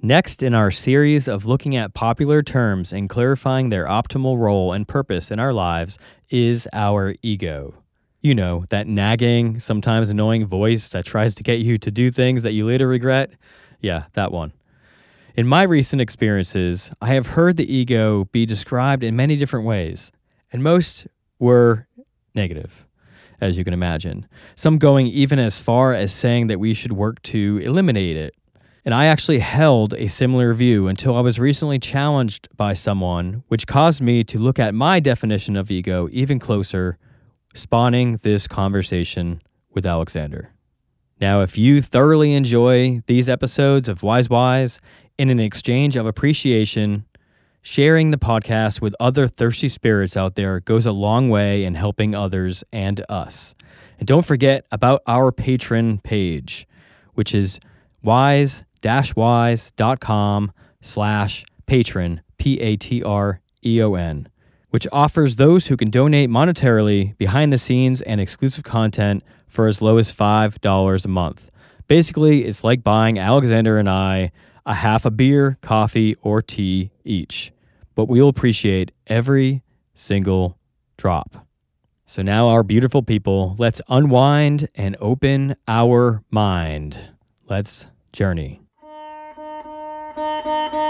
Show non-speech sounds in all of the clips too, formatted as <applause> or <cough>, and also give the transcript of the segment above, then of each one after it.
Next in our series of looking at popular terms and clarifying their optimal role and purpose in our lives is our ego. You know, that nagging, sometimes annoying voice that tries to get you to do things that you later regret. Yeah, that one. In my recent experiences, I have heard the ego be described in many different ways, and most were negative, as you can imagine. Some going even as far as saying that we should work to eliminate it and I actually held a similar view until I was recently challenged by someone, which caused me to look at my definition of ego even closer, spawning this conversation with Alexander. Now, if you thoroughly enjoy these episodes of Wise Wise in an exchange of appreciation, sharing the podcast with other thirsty spirits out there goes a long way in helping others and us. And don't forget about our Patreon page, which is wise wise.com slash Patreon, P-A-T-R-E-O-N, which offers those who can donate monetarily behind the scenes and exclusive content for as low as $5 a month. Basically, it's like buying Alexander and I a half a beer, coffee, or tea each. But we'll appreciate every single drop. So now, our beautiful people, let's unwind and open our mind. Let's journey. Ha ha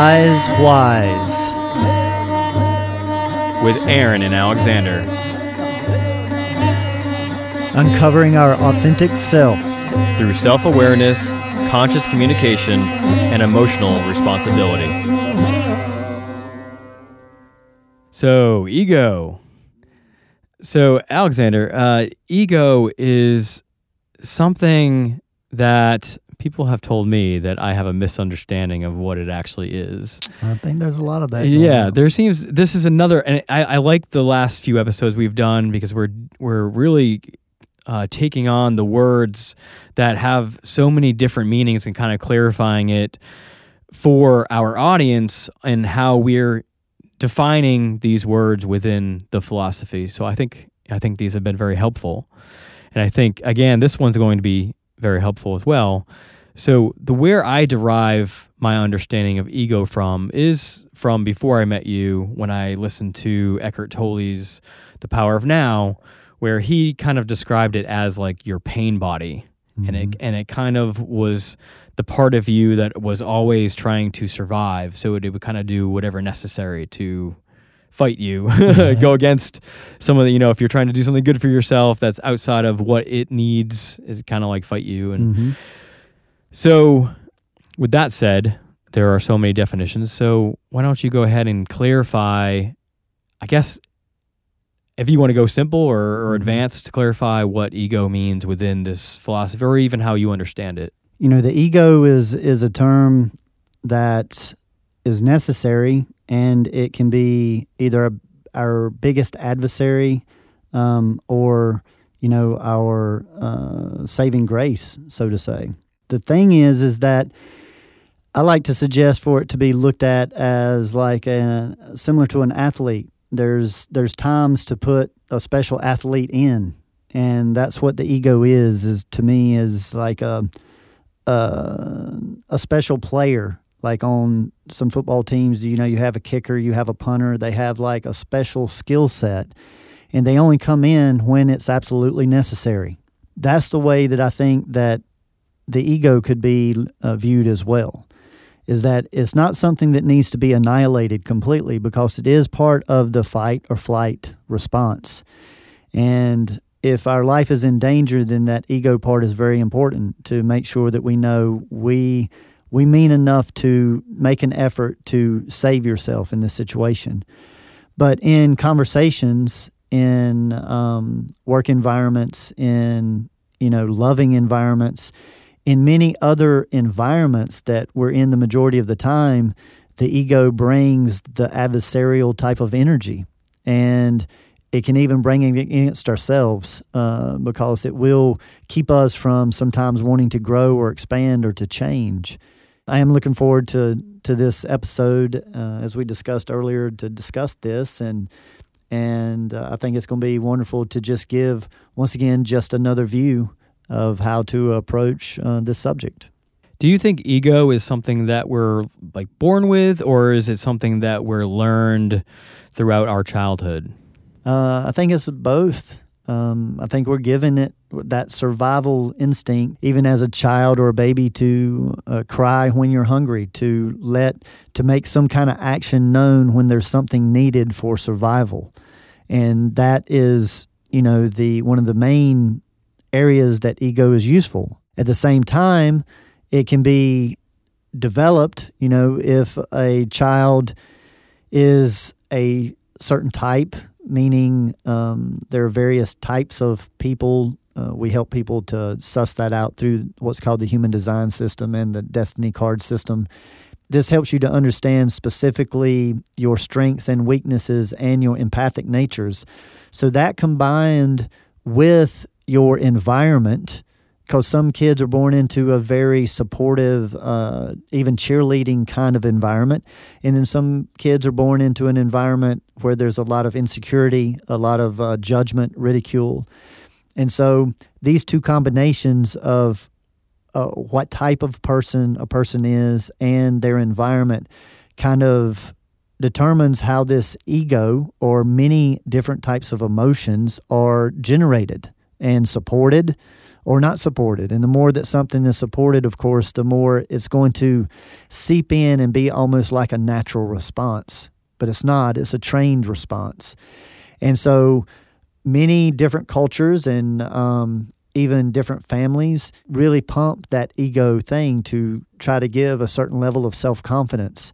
Wise Wise. With Aaron and Alexander. Uncovering our authentic self through self awareness, conscious communication, and emotional responsibility. So, ego. So, Alexander, uh, ego is something that people have told me that I have a misunderstanding of what it actually is. I think there's a lot of that. Yeah, there seems this is another, and I, I like the last few episodes we've done because we're we're really uh, taking on the words that have so many different meanings and kind of clarifying it for our audience and how we're defining these words within the philosophy. So I think I think these have been very helpful. And I think again this one's going to be very helpful as well. So the where I derive my understanding of ego from is from before I met you when I listened to Eckhart Tolle's The Power of Now, where he kind of described it as like your pain body. Mm-hmm. And it and it kind of was the part of you that was always trying to survive. So it, it would kind of do whatever necessary to fight you, <laughs> go against some of the, you know, if you're trying to do something good for yourself that's outside of what it needs, is kind of like fight you. And mm-hmm. so, with that said, there are so many definitions. So, why don't you go ahead and clarify? I guess if you want to go simple or, or mm-hmm. advanced, to clarify what ego means within this philosophy, or even how you understand it. You know, the ego is is a term that is necessary and it can be either our biggest adversary um, or you know our uh, saving grace, so to say. The thing is, is that I like to suggest for it to be looked at as like a, similar to an athlete. There's there's times to put a special athlete in, and that's what the ego is. Is to me is like a a, a special player like on some football teams, you know, you have a kicker, you have a punter, they have like a special skill set, and they only come in when it's absolutely necessary. That's the way that I think that the ego could be uh, viewed as well. Is that it's not something that needs to be annihilated completely because it is part of the fight or flight response. And if our life is in danger, then that ego part is very important to make sure that we know we we mean enough to make an effort to save yourself in this situation. But in conversations, in um, work environments, in you know loving environments, in many other environments that we're in the majority of the time, the ego brings the adversarial type of energy. And it can even bring it against ourselves uh, because it will keep us from sometimes wanting to grow or expand or to change. I am looking forward to to this episode uh, as we discussed earlier to discuss this and and uh, I think it's going to be wonderful to just give once again just another view of how to approach uh, this subject. Do you think ego is something that we're like born with, or is it something that we're learned throughout our childhood? Uh, I think it's both. Um, I think we're given it that survival instinct, even as a child or a baby, to uh, cry when you're hungry, to let to make some kind of action known when there's something needed for survival, and that is, you know, the one of the main areas that ego is useful. At the same time, it can be developed. You know, if a child is a certain type meaning um, there are various types of people. Uh, we help people to suss that out through what's called the human design system and the destiny card system. This helps you to understand specifically your strengths and weaknesses and your empathic natures. So, that combined with your environment because some kids are born into a very supportive, uh, even cheerleading kind of environment. And then some kids are born into an environment where there's a lot of insecurity, a lot of uh, judgment, ridicule. And so these two combinations of uh, what type of person a person is and their environment kind of determines how this ego or many different types of emotions are generated and supported or not supported. And the more that something is supported, of course, the more it's going to seep in and be almost like a natural response. But it's not, it's a trained response. And so many different cultures and um, even different families really pump that ego thing to try to give a certain level of self confidence.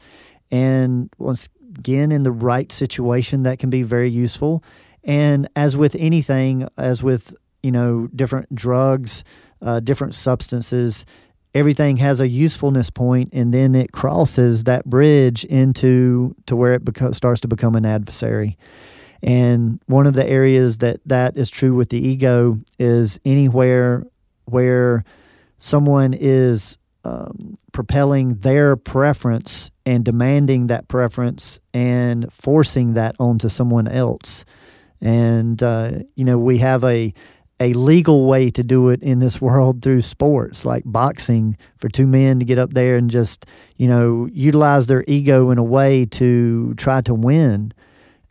And once again, in the right situation, that can be very useful. And as with anything, as with you know, different drugs, uh, different substances. Everything has a usefulness point, and then it crosses that bridge into to where it beco- starts to become an adversary. And one of the areas that that is true with the ego is anywhere where someone is um, propelling their preference and demanding that preference and forcing that onto someone else. And, uh, you know, we have a, a legal way to do it in this world through sports like boxing for two men to get up there and just you know utilize their ego in a way to try to win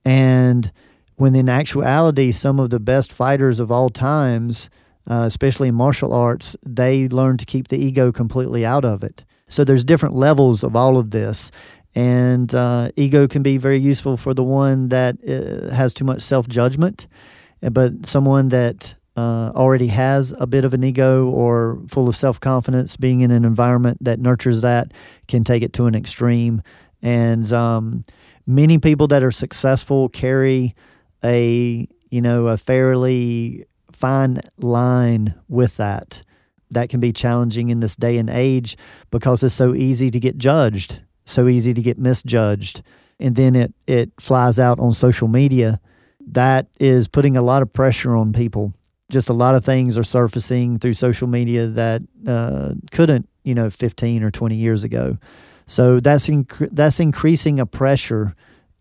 and when in actuality some of the best fighters of all times uh, especially in martial arts they learn to keep the ego completely out of it so there's different levels of all of this and uh, ego can be very useful for the one that uh, has too much self-judgment but someone that uh, already has a bit of an ego or full of self confidence, being in an environment that nurtures that can take it to an extreme. And um, many people that are successful carry a you know a fairly fine line with that. That can be challenging in this day and age because it's so easy to get judged, so easy to get misjudged, and then it it flies out on social media. That is putting a lot of pressure on people just a lot of things are surfacing through social media that uh, couldn't, you know, 15 or 20 years ago. So that's inc- that's increasing a pressure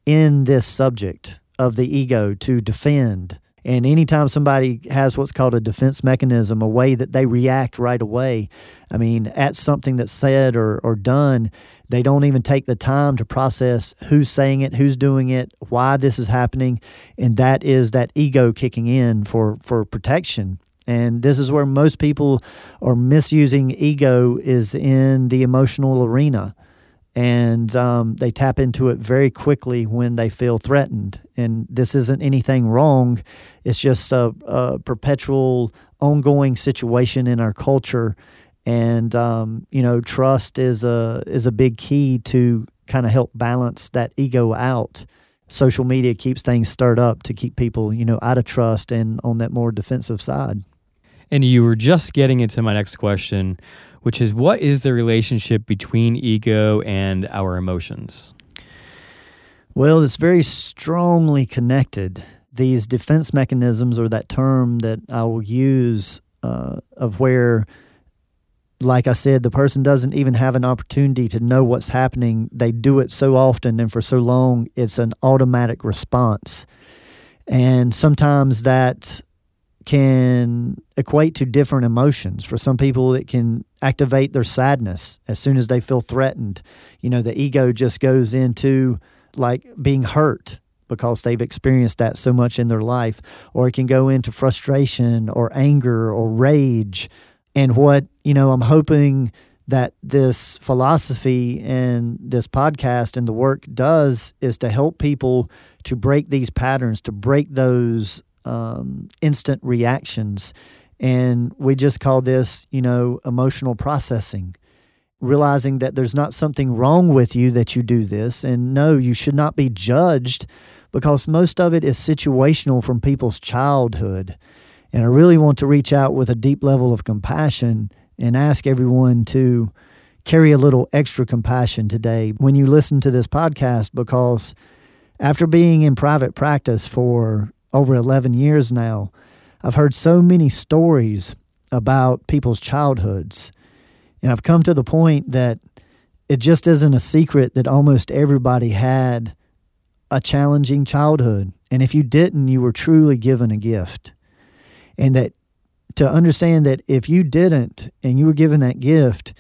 in this subject of the ego to defend. And anytime somebody has what's called a defense mechanism, a way that they react right away, I mean, at something that's said or, or done, they don't even take the time to process who's saying it, who's doing it, why this is happening, and that is that ego kicking in for for protection. And this is where most people are misusing ego is in the emotional arena, and um, they tap into it very quickly when they feel threatened. And this isn't anything wrong; it's just a, a perpetual, ongoing situation in our culture. And um, you know trust is a is a big key to kind of help balance that ego out. Social media keeps things stirred up to keep people you know out of trust and on that more defensive side. And you were just getting into my next question, which is what is the relationship between ego and our emotions? Well, it's very strongly connected. These defense mechanisms, or that term that I will use, uh, of where, like I said, the person doesn't even have an opportunity to know what's happening. They do it so often and for so long, it's an automatic response. And sometimes that can equate to different emotions. For some people, it can activate their sadness as soon as they feel threatened. You know, the ego just goes into like being hurt because they've experienced that so much in their life, or it can go into frustration or anger or rage. And what, you know, I'm hoping that this philosophy and this podcast and the work does is to help people to break these patterns, to break those um, instant reactions. And we just call this, you know, emotional processing. Realizing that there's not something wrong with you that you do this. And no, you should not be judged because most of it is situational from people's childhood. And I really want to reach out with a deep level of compassion and ask everyone to carry a little extra compassion today when you listen to this podcast because after being in private practice for over 11 years now, I've heard so many stories about people's childhoods. And I've come to the point that it just isn't a secret that almost everybody had a challenging childhood. And if you didn't, you were truly given a gift. And that to understand that if you didn't and you were given that gift,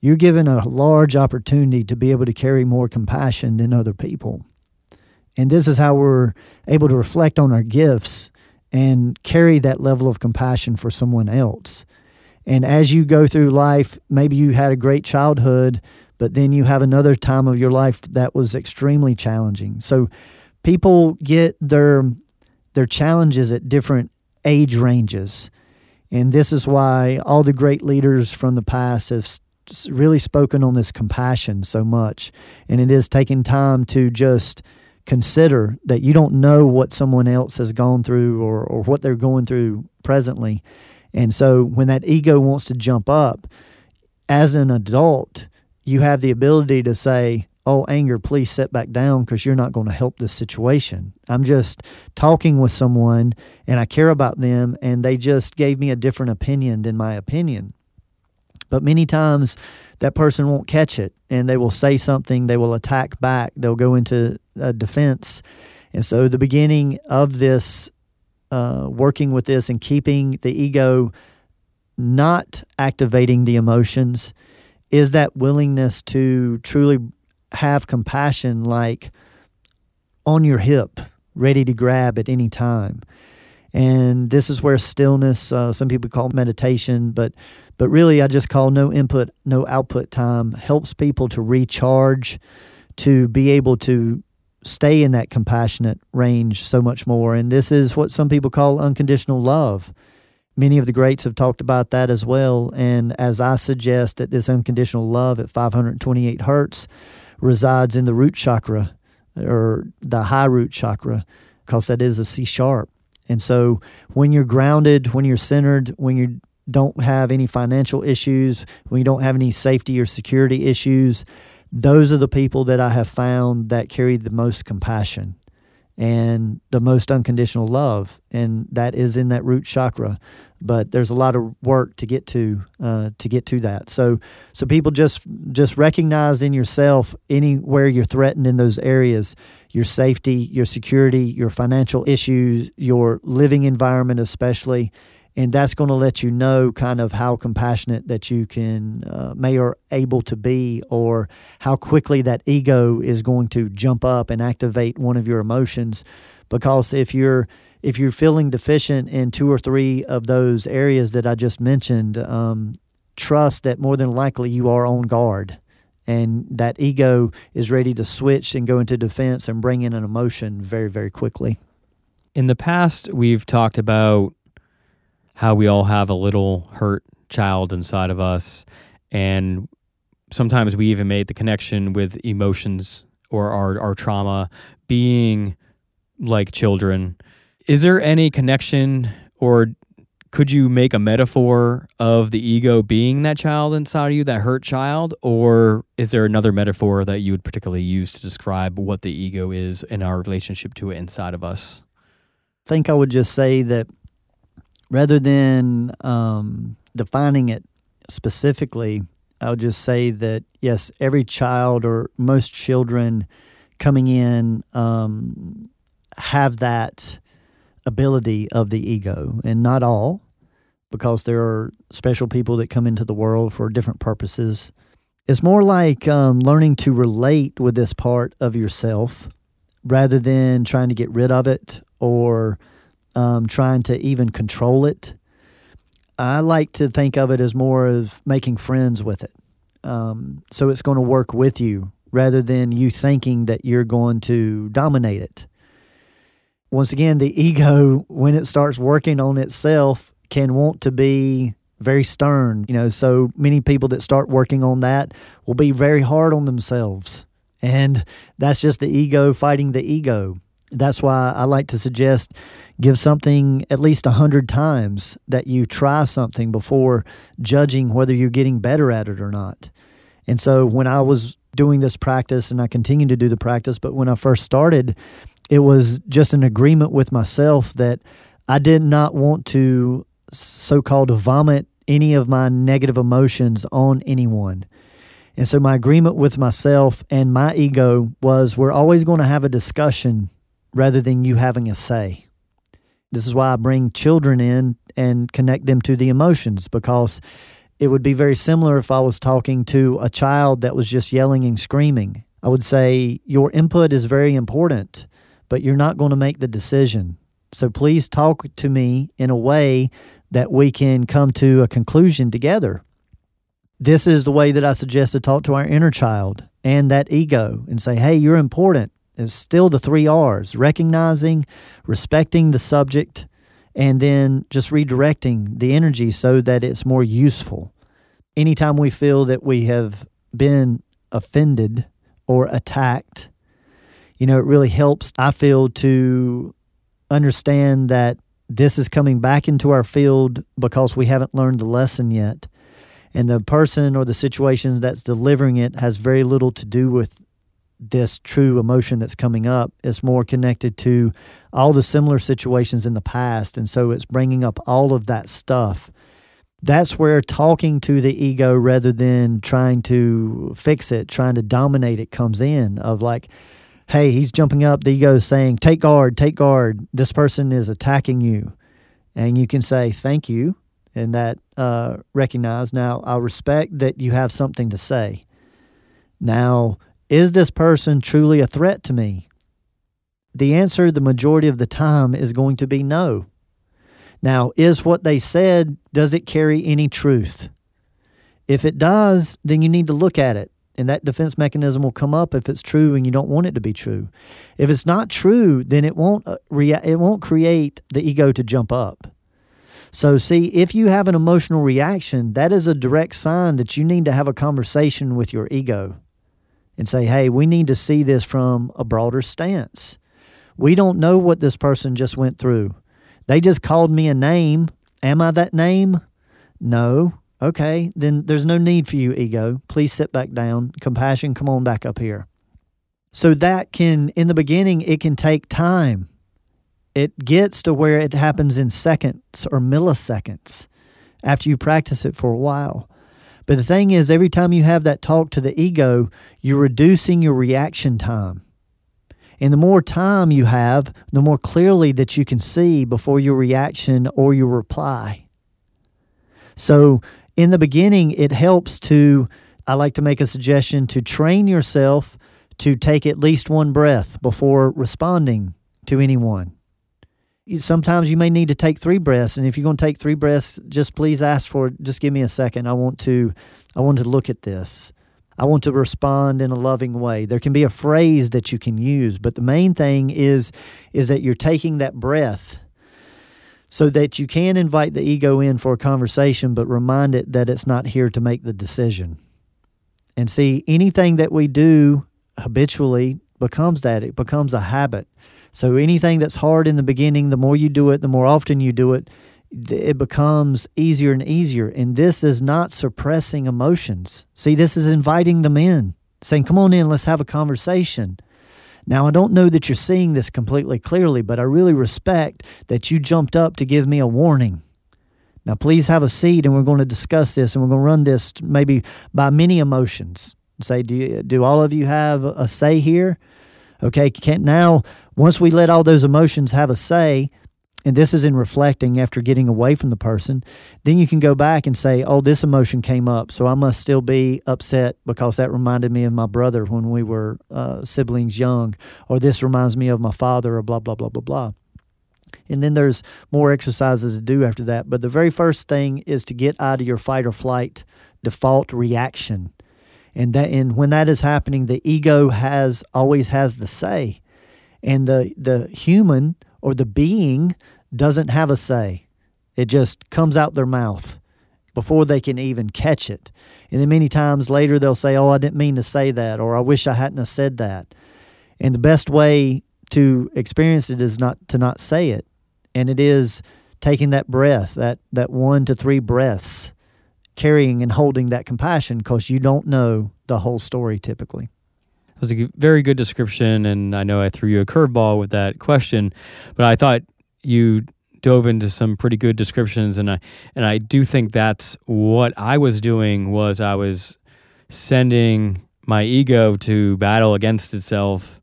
you're given a large opportunity to be able to carry more compassion than other people. And this is how we're able to reflect on our gifts and carry that level of compassion for someone else. And as you go through life, maybe you had a great childhood, but then you have another time of your life that was extremely challenging. So people get their their challenges at different age ranges. And this is why all the great leaders from the past have really spoken on this compassion so much. And it is taking time to just consider that you don't know what someone else has gone through or, or what they're going through presently. And so when that ego wants to jump up, as an adult, you have the ability to say, Oh, anger, please sit back down because you're not going to help this situation. I'm just talking with someone and I care about them, and they just gave me a different opinion than my opinion. But many times that person won't catch it and they will say something, they will attack back, they'll go into a defense. And so the beginning of this, uh, working with this and keeping the ego not activating the emotions, is that willingness to truly have compassion like on your hip, ready to grab at any time. And this is where stillness, uh, some people call meditation, but but really I just call no input, no output time helps people to recharge, to be able to stay in that compassionate range so much more. And this is what some people call unconditional love. Many of the greats have talked about that as well. And as I suggest that this unconditional love at 528 hertz resides in the root chakra or the high root chakra, because that is a C sharp. And so when you're grounded, when you're centered, when you don't have any financial issues, when you don't have any safety or security issues, those are the people that I have found that carry the most compassion and the most unconditional love, and that is in that root chakra. But there's a lot of work to get to uh, to get to that. So so people just just recognize in yourself anywhere you're threatened in those areas, your safety, your security, your financial issues, your living environment, especially. And that's going to let you know kind of how compassionate that you can, uh, may or able to be, or how quickly that ego is going to jump up and activate one of your emotions. Because if you're if you're feeling deficient in two or three of those areas that I just mentioned, um, trust that more than likely you are on guard and that ego is ready to switch and go into defense and bring in an emotion very, very quickly. In the past, we've talked about how we all have a little hurt child inside of us. And sometimes we even made the connection with emotions or our, our trauma being like children. Is there any connection or could you make a metaphor of the ego being that child inside of you, that hurt child? Or is there another metaphor that you would particularly use to describe what the ego is in our relationship to it inside of us? I think I would just say that rather than um, defining it specifically, I'll just say that yes, every child or most children coming in um, have that ability of the ego, and not all, because there are special people that come into the world for different purposes. It's more like um, learning to relate with this part of yourself rather than trying to get rid of it or um, trying to even control it. I like to think of it as more of making friends with it. Um, so it's going to work with you rather than you thinking that you're going to dominate it. Once again, the ego, when it starts working on itself, can want to be very stern. You know, so many people that start working on that will be very hard on themselves. And that's just the ego fighting the ego. That's why I like to suggest give something at least a hundred times that you try something before judging whether you're getting better at it or not. And so when I was doing this practice, and I continue to do the practice, but when I first started, it was just an agreement with myself that I did not want to so called vomit any of my negative emotions on anyone. And so my agreement with myself and my ego was we're always going to have a discussion rather than you having a say. This is why I bring children in and connect them to the emotions because it would be very similar if I was talking to a child that was just yelling and screaming. I would say, Your input is very important, but you're not going to make the decision. So please talk to me in a way that we can come to a conclusion together. This is the way that I suggest to talk to our inner child and that ego and say, Hey, you're important. It's still the three R's recognizing, respecting the subject, and then just redirecting the energy so that it's more useful. Anytime we feel that we have been offended or attacked, you know, it really helps, I feel, to understand that this is coming back into our field because we haven't learned the lesson yet. And the person or the situations that's delivering it has very little to do with this true emotion that's coming up. It's more connected to all the similar situations in the past. And so it's bringing up all of that stuff. That's where talking to the ego rather than trying to fix it, trying to dominate it comes in of like, hey, he's jumping up. The ego is saying, take guard, take guard. This person is attacking you. And you can say, thank you. And that uh, recognize. Now, I respect that you have something to say. Now, is this person truly a threat to me? The answer, the majority of the time, is going to be no. Now, is what they said, does it carry any truth? If it does, then you need to look at it. And that defense mechanism will come up if it's true and you don't want it to be true. If it's not true, then it won't uh, rea- it won't create the ego to jump up. So, see, if you have an emotional reaction, that is a direct sign that you need to have a conversation with your ego and say, hey, we need to see this from a broader stance. We don't know what this person just went through. They just called me a name. Am I that name? No. Okay, then there's no need for you, ego. Please sit back down. Compassion, come on back up here. So that can, in the beginning, it can take time. It gets to where it happens in seconds or milliseconds after you practice it for a while. But the thing is, every time you have that talk to the ego, you're reducing your reaction time. And the more time you have, the more clearly that you can see before your reaction or your reply. So, in the beginning, it helps to, I like to make a suggestion to train yourself to take at least one breath before responding to anyone sometimes you may need to take three breaths and if you're going to take three breaths just please ask for just give me a second. I want to i want to look at this. I want to respond in a loving way. There can be a phrase that you can use but the main thing is is that you're taking that breath so that you can invite the ego in for a conversation but remind it that it's not here to make the decision. And see anything that we do habitually becomes that. It becomes a habit so anything that's hard in the beginning, the more you do it, the more often you do it, it becomes easier and easier. And this is not suppressing emotions. See, this is inviting them in, saying, Come on in, let's have a conversation. Now, I don't know that you're seeing this completely clearly, but I really respect that you jumped up to give me a warning. Now, please have a seat, and we're going to discuss this, and we're going to run this maybe by many emotions. Say, do you, do all of you have a say here? Okay, can't now once we let all those emotions have a say, and this is in reflecting after getting away from the person, then you can go back and say, oh, this emotion came up, so I must still be upset because that reminded me of my brother when we were uh, siblings young, or this reminds me of my father, or blah, blah, blah, blah, blah. And then there's more exercises to do after that. But the very first thing is to get out of your fight or flight default reaction. And that and when that is happening, the ego has always has the say. And the the human or the being doesn't have a say. It just comes out their mouth before they can even catch it. And then many times later they'll say, "Oh, I didn't mean to say that," or "I wish I hadn't have said that." And the best way to experience it is not to not say it, and it is taking that breath, that that one to three breaths, carrying and holding that compassion, because you don't know the whole story typically. That was a very good description, and I know I threw you a curveball with that question, but I thought you dove into some pretty good descriptions, and I and I do think that's what I was doing was I was sending my ego to battle against itself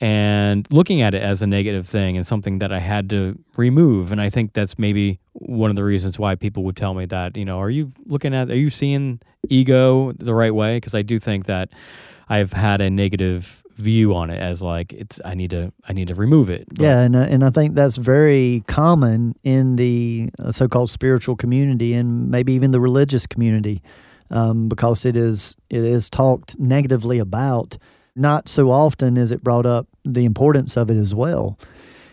and looking at it as a negative thing and something that I had to remove. And I think that's maybe one of the reasons why people would tell me that, you know, are you looking at, are you seeing ego the right way? Because I do think that I've had a negative view on it as like it's I need to I need to remove it. But yeah, and uh, and I think that's very common in the uh, so-called spiritual community and maybe even the religious community, um, because it is it is talked negatively about. Not so often is it brought up the importance of it as well,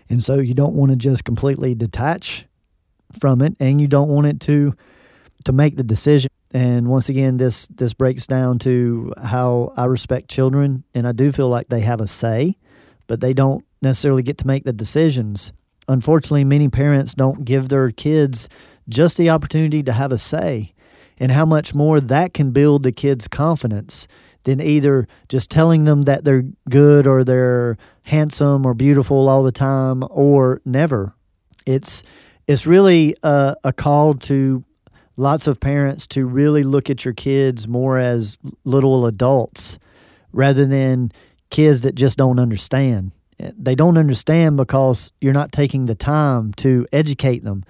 and so you don't want to just completely detach from it, and you don't want it to to make the decision and once again, this this breaks down to how I respect children, and I do feel like they have a say, but they don't necessarily get to make the decisions. Unfortunately, many parents don't give their kids just the opportunity to have a say, and how much more that can build the kids' confidence than either just telling them that they're good or they're handsome or beautiful all the time or never. It's it's really a, a call to lots of parents to really look at your kids more as little adults rather than kids that just don't understand. They don't understand because you're not taking the time to educate them.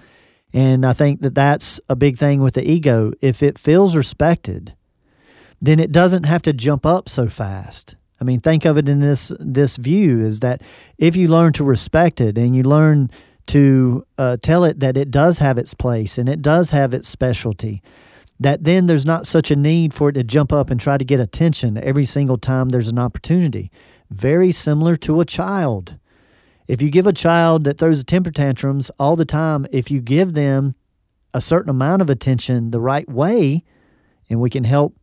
And I think that that's a big thing with the ego. If it feels respected, then it doesn't have to jump up so fast. I mean, think of it in this this view is that if you learn to respect it and you learn to uh, tell it that it does have its place and it does have its specialty. That then there's not such a need for it to jump up and try to get attention every single time there's an opportunity. Very similar to a child. If you give a child that throws temper tantrums all the time, if you give them a certain amount of attention the right way, and we can help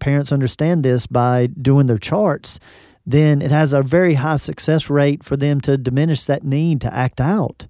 parents understand this by doing their charts, then it has a very high success rate for them to diminish that need to act out.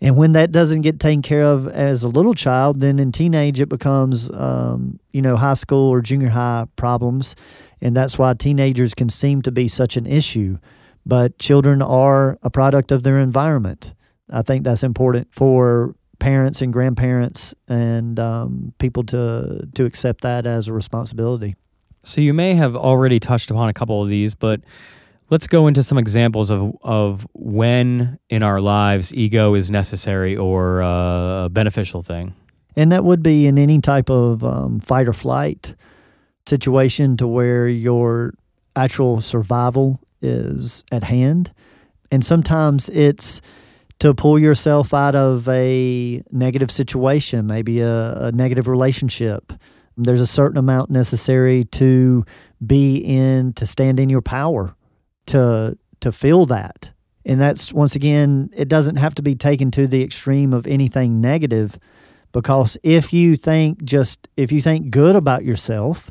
And when that doesn't get taken care of as a little child, then in teenage it becomes, um, you know, high school or junior high problems. And that's why teenagers can seem to be such an issue. But children are a product of their environment. I think that's important for parents and grandparents and um, people to to accept that as a responsibility. So you may have already touched upon a couple of these, but Let's go into some examples of of when in our lives ego is necessary or uh, a beneficial thing. And that would be in any type of um, fight or flight situation to where your actual survival is at hand. And sometimes it's to pull yourself out of a negative situation, maybe a, a negative relationship. There's a certain amount necessary to be in, to stand in your power to to feel that. And that's once again, it doesn't have to be taken to the extreme of anything negative because if you think just if you think good about yourself,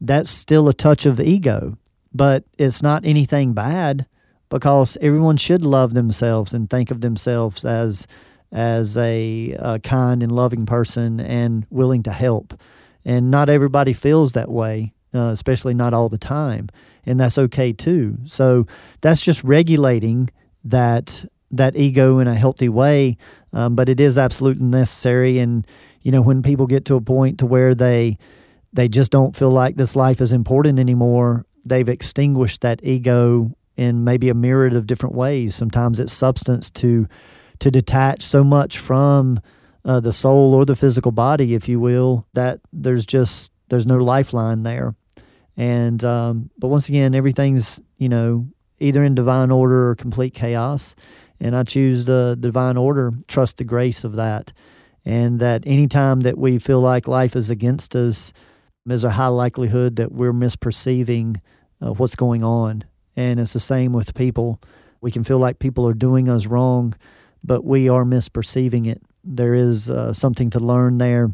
that's still a touch of ego, but it's not anything bad because everyone should love themselves and think of themselves as as a, a kind and loving person and willing to help. And not everybody feels that way, uh, especially not all the time. And that's okay too. So that's just regulating that that ego in a healthy way. Um, but it is absolutely necessary. And you know, when people get to a point to where they they just don't feel like this life is important anymore, they've extinguished that ego in maybe a myriad of different ways. Sometimes it's substance to to detach so much from uh, the soul or the physical body, if you will, that there's just there's no lifeline there. And um, but once again, everything's you know either in divine order or complete chaos. And I choose the divine order, trust the grace of that, and that anytime that we feel like life is against us, there's a high likelihood that we're misperceiving uh, what's going on. And it's the same with people. We can feel like people are doing us wrong, but we are misperceiving it. There is uh, something to learn there.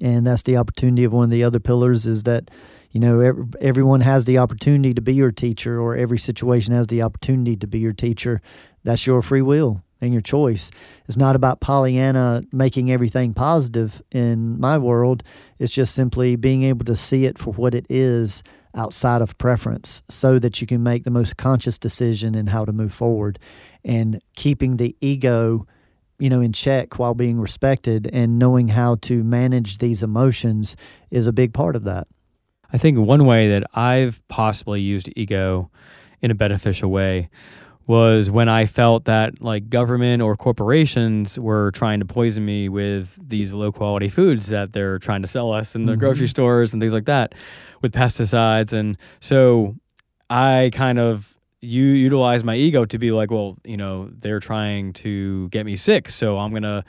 And that's the opportunity of one of the other pillars is that, you know, everyone has the opportunity to be your teacher, or every situation has the opportunity to be your teacher. That's your free will and your choice. It's not about Pollyanna making everything positive in my world. It's just simply being able to see it for what it is outside of preference so that you can make the most conscious decision in how to move forward and keeping the ego you know in check while being respected and knowing how to manage these emotions is a big part of that i think one way that i've possibly used ego in a beneficial way was when I felt that like government or corporations were trying to poison me with these low quality foods that they're trying to sell us in the mm-hmm. grocery stores and things like that with pesticides. And so I kind of you utilize my ego to be like, well, you know, they're trying to get me sick, so I'm gonna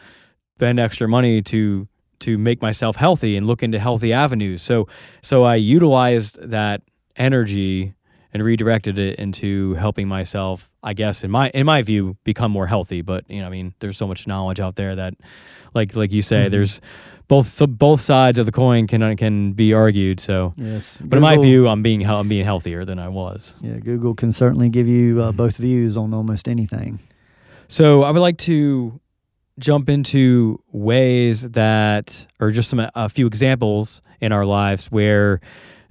spend extra money to to make myself healthy and look into healthy avenues. So so I utilized that energy and redirected it into helping myself i guess in my in my view become more healthy. But you know i mean there's so much knowledge out there that like like you say mm-hmm. there's both so both sides of the coin can can be argued. So yes. but in my view i'm being i'm being healthier than i was. Yeah google can certainly give you uh, both views on almost anything. So i would like to jump into ways that or just some a few examples in our lives where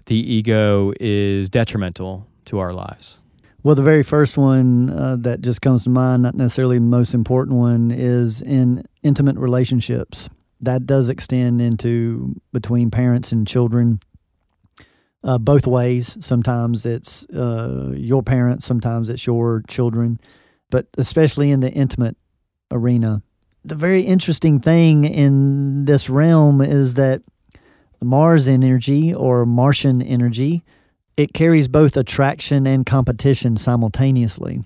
the ego is detrimental to our lives? Well, the very first one uh, that just comes to mind, not necessarily the most important one, is in intimate relationships. That does extend into between parents and children, uh, both ways. Sometimes it's uh, your parents, sometimes it's your children, but especially in the intimate arena. The very interesting thing in this realm is that Mars energy or Martian energy it carries both attraction and competition simultaneously.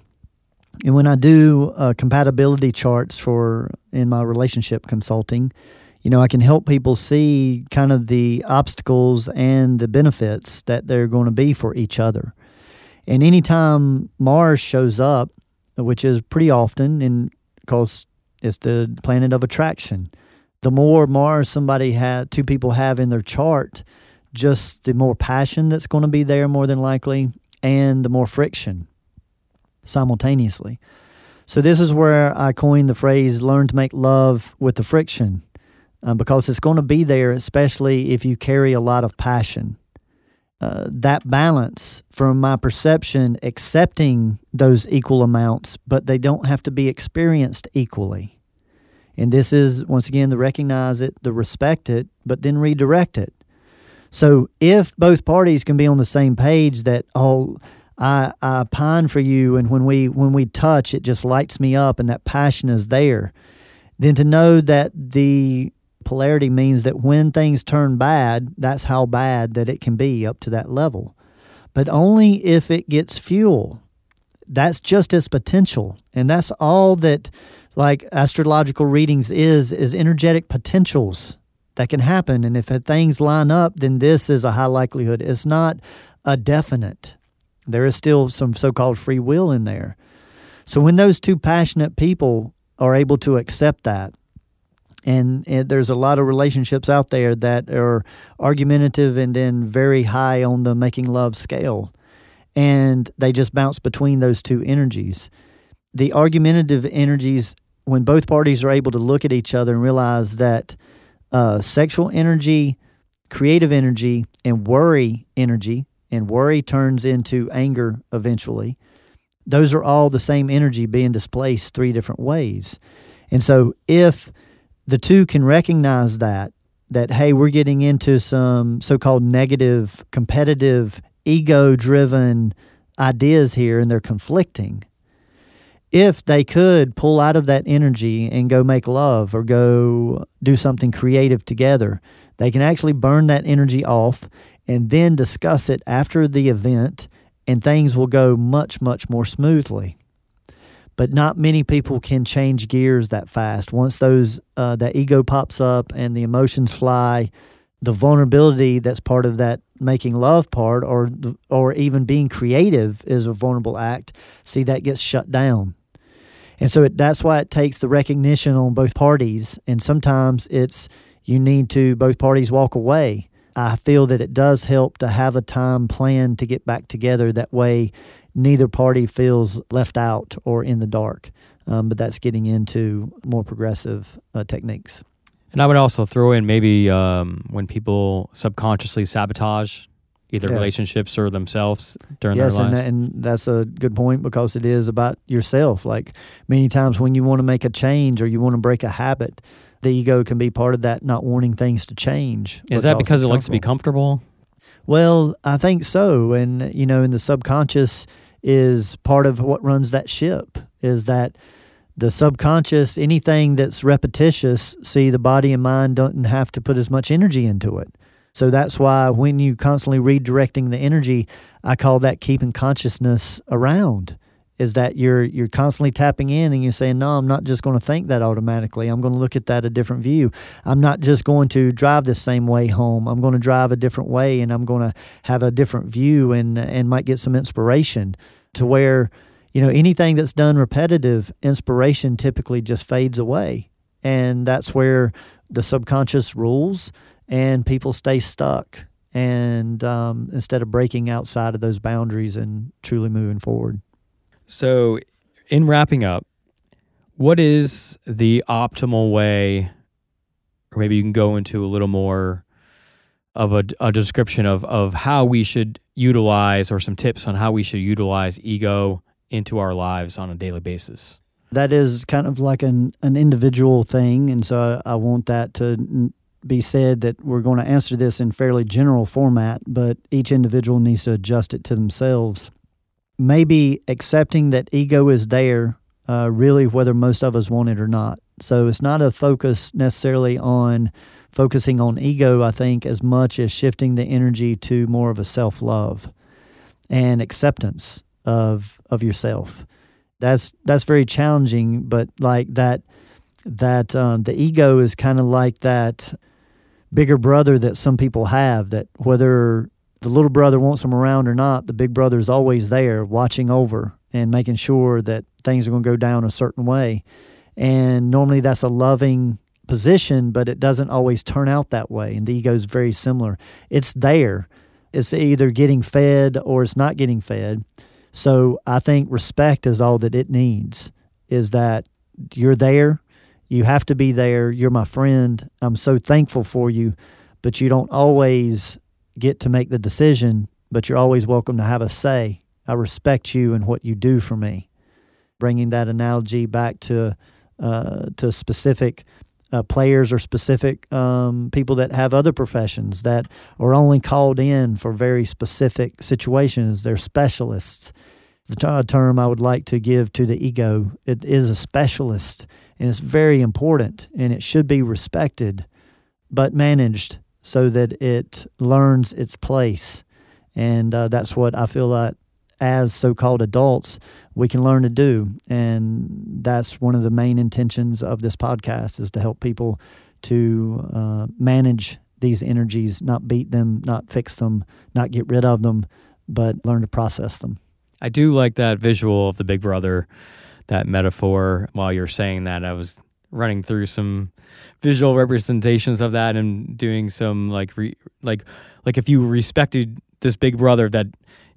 And when I do uh, compatibility charts for in my relationship consulting, you know, I can help people see kind of the obstacles and the benefits that they're going to be for each other. And anytime Mars shows up, which is pretty often, and because it's the planet of attraction, the more Mars somebody had, two people have in their chart, just the more passion that's going to be there more than likely and the more friction simultaneously. So, this is where I coined the phrase learn to make love with the friction um, because it's going to be there, especially if you carry a lot of passion. Uh, that balance, from my perception, accepting those equal amounts, but they don't have to be experienced equally. And this is, once again, the recognize it, the respect it, but then redirect it. So if both parties can be on the same page that oh I I pine for you and when we when we touch it just lights me up and that passion is there, then to know that the polarity means that when things turn bad, that's how bad that it can be up to that level. But only if it gets fuel. That's just its potential. And that's all that like astrological readings is is energetic potentials that can happen. And if things line up, then this is a high likelihood. It's not a definite. There is still some so called free will in there. So when those two passionate people are able to accept that, and, and there's a lot of relationships out there that are argumentative and then very high on the making love scale, and they just bounce between those two energies. The argumentative energies when both parties are able to look at each other and realize that uh, sexual energy, creative energy, and worry energy, and worry turns into anger eventually, those are all the same energy being displaced three different ways. And so if the two can recognize that, that, hey, we're getting into some so called negative, competitive, ego driven ideas here and they're conflicting. If they could pull out of that energy and go make love or go do something creative together, they can actually burn that energy off and then discuss it after the event, and things will go much, much more smoothly. But not many people can change gears that fast. Once those uh, that ego pops up and the emotions fly, the vulnerability that's part of that making love part or or even being creative is a vulnerable act. See that gets shut down. And so it, that's why it takes the recognition on both parties. And sometimes it's you need to both parties walk away. I feel that it does help to have a time plan to get back together that way neither party feels left out or in the dark um, but that's getting into more progressive uh, techniques and I would also throw in maybe um, when people subconsciously sabotage either yeah. relationships or themselves during yes, their lives. Yes, and, and that's a good point because it is about yourself. Like many times when you want to make a change or you want to break a habit, the ego can be part of that not wanting things to change. Is that because it likes to be comfortable? Well, I think so. And, you know, in the subconscious is part of what runs that ship is that – the subconscious, anything that's repetitious, see, the body and mind don't have to put as much energy into it. So that's why when you constantly redirecting the energy, I call that keeping consciousness around. Is that you're you're constantly tapping in and you're saying, No, I'm not just going to think that automatically. I'm going to look at that a different view. I'm not just going to drive the same way home. I'm going to drive a different way and I'm going to have a different view and and might get some inspiration to where you know, anything that's done repetitive, inspiration typically just fades away. And that's where the subconscious rules and people stay stuck. And um, instead of breaking outside of those boundaries and truly moving forward. So, in wrapping up, what is the optimal way, or maybe you can go into a little more of a, a description of, of how we should utilize or some tips on how we should utilize ego into our lives on a daily basis? That is kind of like an, an individual thing. And so I, I want that to be said that we're going to answer this in fairly general format, but each individual needs to adjust it to themselves. Maybe accepting that ego is there, uh, really, whether most of us want it or not. So it's not a focus necessarily on focusing on ego, I think, as much as shifting the energy to more of a self love and acceptance of of yourself. That's that's very challenging, but like that that um, the ego is kind of like that bigger brother that some people have. That whether the little brother wants them around or not, the big brother is always there, watching over and making sure that things are going to go down a certain way. And normally that's a loving position, but it doesn't always turn out that way. And the ego is very similar. It's there. It's either getting fed or it's not getting fed. So I think respect is all that it needs is that you're there. You have to be there. You're my friend. I'm so thankful for you, but you don't always get to make the decision, but you're always welcome to have a say. I respect you and what you do for me. Bringing that analogy back to uh, to specific uh, players or specific um, people that have other professions that are only called in for very specific situations. They're specialists. The term I would like to give to the ego. It is a specialist, and it's very important, and it should be respected, but managed so that it learns its place. And uh, that's what I feel like as so called adults, we can learn to do. And that's one of the main intentions of this podcast is to help people to uh, manage these energies, not beat them, not fix them, not get rid of them, but learn to process them. I do like that visual of the big brother, that metaphor. While you're saying that, I was running through some visual representations of that and doing some like re, like like if you respected this big brother that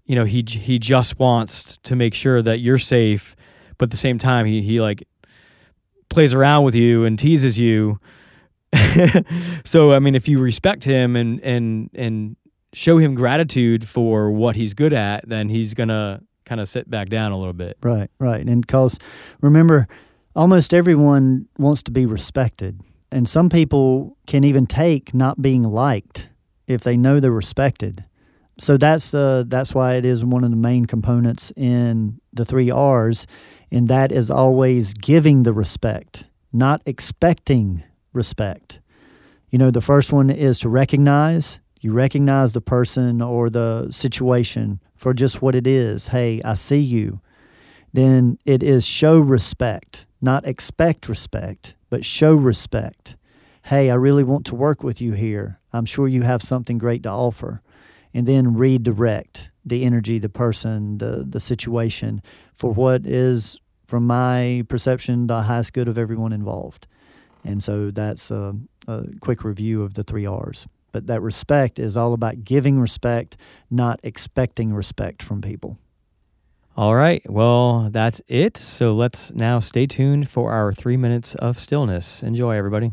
you know he he just wants to make sure that you're safe but at the same time he he like plays around with you and teases you. <laughs> so I mean, if you respect him and and and show him gratitude for what he's good at, then he's gonna kind of sit back down a little bit. Right, right. And because remember, almost everyone wants to be respected. And some people can even take not being liked if they know they're respected. So that's uh, that's why it is one of the main components in the three R's, and that is always giving the respect, not expecting respect. You know, the first one is to recognize. You recognize the person or the situation for just what it is. Hey, I see you. Then it is show respect, not expect respect, but show respect. Hey, I really want to work with you here. I'm sure you have something great to offer. And then redirect the energy, the person, the, the situation for what is, from my perception, the highest good of everyone involved. And so that's a, a quick review of the three R's. But that respect is all about giving respect, not expecting respect from people. All right. Well, that's it. So let's now stay tuned for our three minutes of stillness. Enjoy, everybody.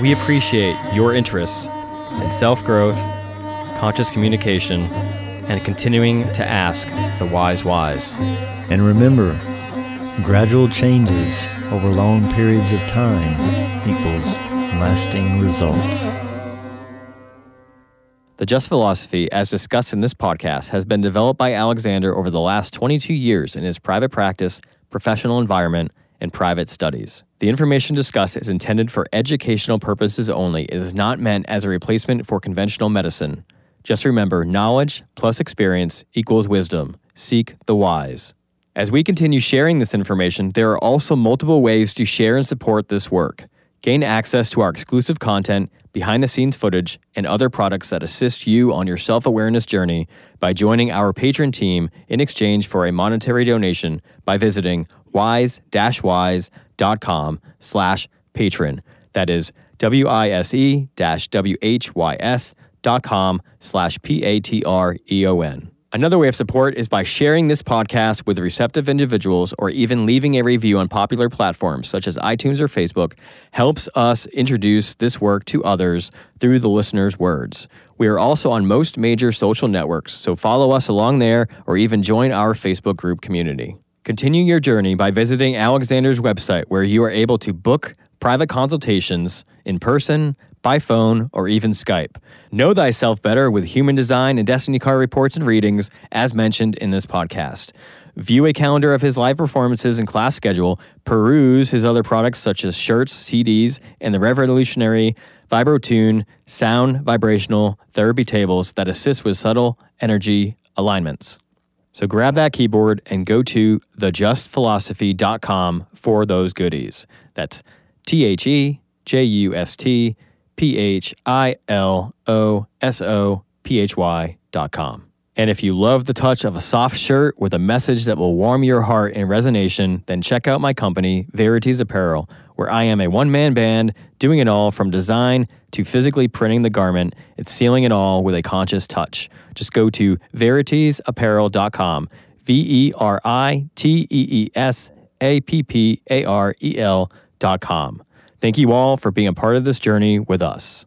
We appreciate your interest in self growth, conscious communication, and continuing to ask the wise whys. And remember, gradual changes over long periods of time equals lasting results. The Just Philosophy, as discussed in this podcast, has been developed by Alexander over the last 22 years in his private practice, professional environment, and private studies. The information discussed is intended for educational purposes only. It is not meant as a replacement for conventional medicine. Just remember knowledge plus experience equals wisdom. Seek the wise. As we continue sharing this information, there are also multiple ways to share and support this work. Gain access to our exclusive content, behind the scenes footage, and other products that assist you on your self awareness journey by joining our Patreon team in exchange for a monetary donation by visiting wise-whys.com slash Patreon. That is W-I-S-E dash W-H-Y-S dot com slash P-A-T-R-E-O-N. Another way of support is by sharing this podcast with receptive individuals or even leaving a review on popular platforms such as iTunes or Facebook helps us introduce this work to others through the listener's words. We are also on most major social networks, so follow us along there or even join our Facebook group community. Continue your journey by visiting Alexander's website where you are able to book private consultations in person, by phone, or even Skype. Know thyself better with human design and destiny card reports and readings, as mentioned in this podcast. View a calendar of his live performances and class schedule, peruse his other products such as shirts, CDs, and the revolutionary VibroTune sound vibrational therapy tables that assist with subtle energy alignments. So grab that keyboard and go to thejustphilosophy.com for those goodies. That's T H E J U S T P H I L O S O P H Y.com. And if you love the touch of a soft shirt with a message that will warm your heart in resonation, then check out my company, Veritees Apparel, where I am a one man band doing it all from design to physically printing the garment and sealing it all with a conscious touch. Just go to veriteesapparel.com, V E R I T E E S A P P A R E L.com. Thank you all for being a part of this journey with us.